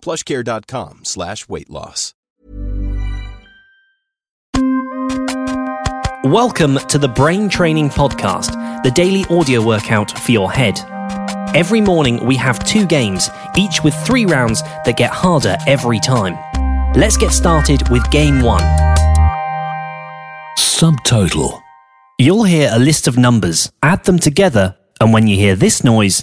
plushcare.com slash weight loss. Welcome to the Brain Training Podcast, the daily audio workout for your head. Every morning we have two games, each with three rounds that get harder every time. Let's get started with game one. Subtotal. You'll hear a list of numbers, add them together, and when you hear this noise,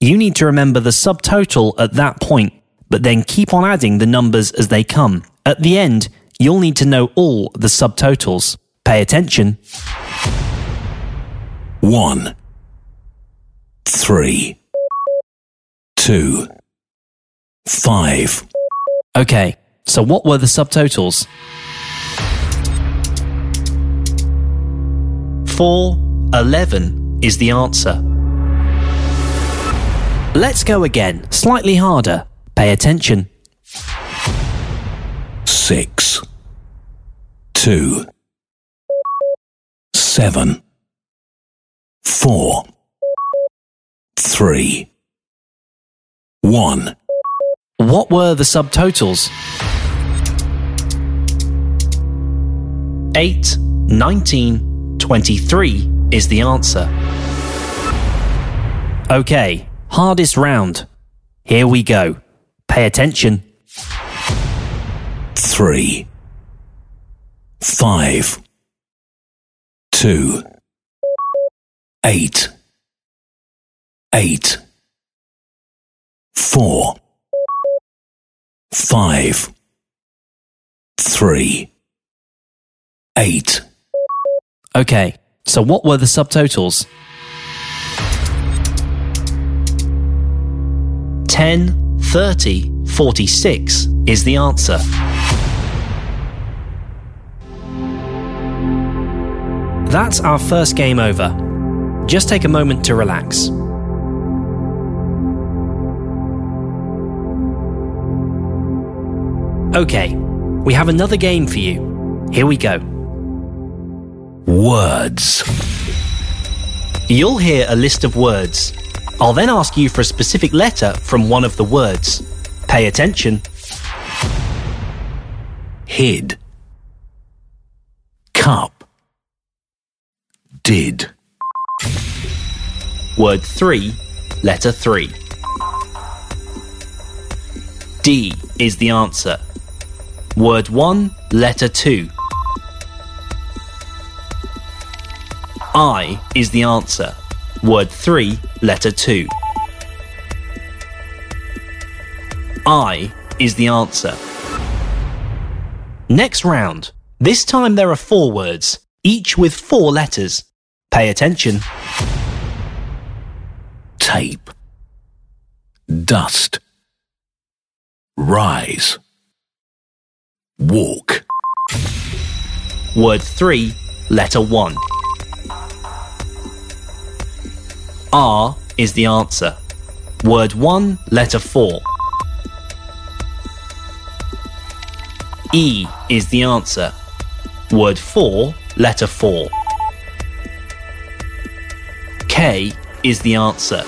you need to remember the subtotal at that point, but then keep on adding the numbers as they come. At the end, you'll need to know all the subtotals. Pay attention. One. Three. Two. Five. Okay, so what were the subtotals? 4, 11 is the answer. Let's go again, slightly harder. Pay attention. Six. Two. Seven. Four. Three. One. What were the subtotals? 8, 19, 23 is the answer. Okay, hardest round. Here we go. Pay attention. Three. Five. Two. Eight. Eight. Four. Five. Three. Eight. Okay, so what were the subtotals? 10, 30, 46 is the answer. That's our first game over. Just take a moment to relax. Okay, we have another game for you. Here we go. Words. You'll hear a list of words. I'll then ask you for a specific letter from one of the words. Pay attention. Hid. Cup. Did. Word 3, letter 3. D is the answer. Word 1, letter 2. I is the answer. Word 3, letter 2. I is the answer. Next round. This time there are four words, each with four letters. Pay attention. Tape. Dust. Rise. Walk. Word 3, letter 1. R is the answer. Word 1, letter 4. E is the answer. Word 4, letter 4. K is the answer.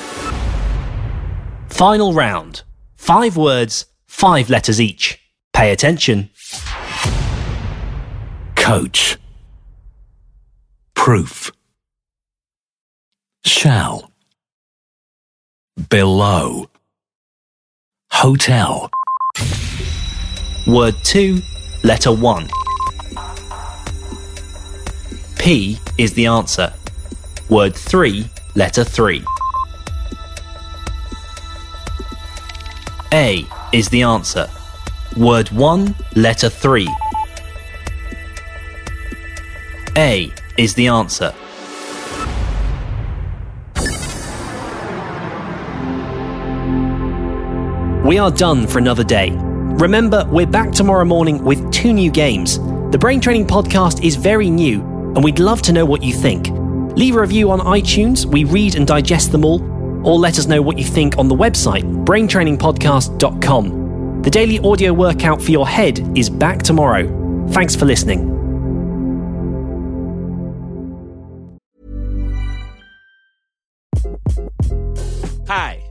Final round. Five words, five letters each. Pay attention. Coach. Proof. Shall. Below. Hotel. Word 2, letter 1. P is the answer. Word 3, letter 3. A is the answer. Word 1, letter 3. A is the answer. We are done for another day. Remember, we're back tomorrow morning with two new games. The Brain Training Podcast is very new, and we'd love to know what you think. Leave a review on iTunes, we read and digest them all, or let us know what you think on the website, braintrainingpodcast.com. The daily audio workout for your head is back tomorrow. Thanks for listening. Hi,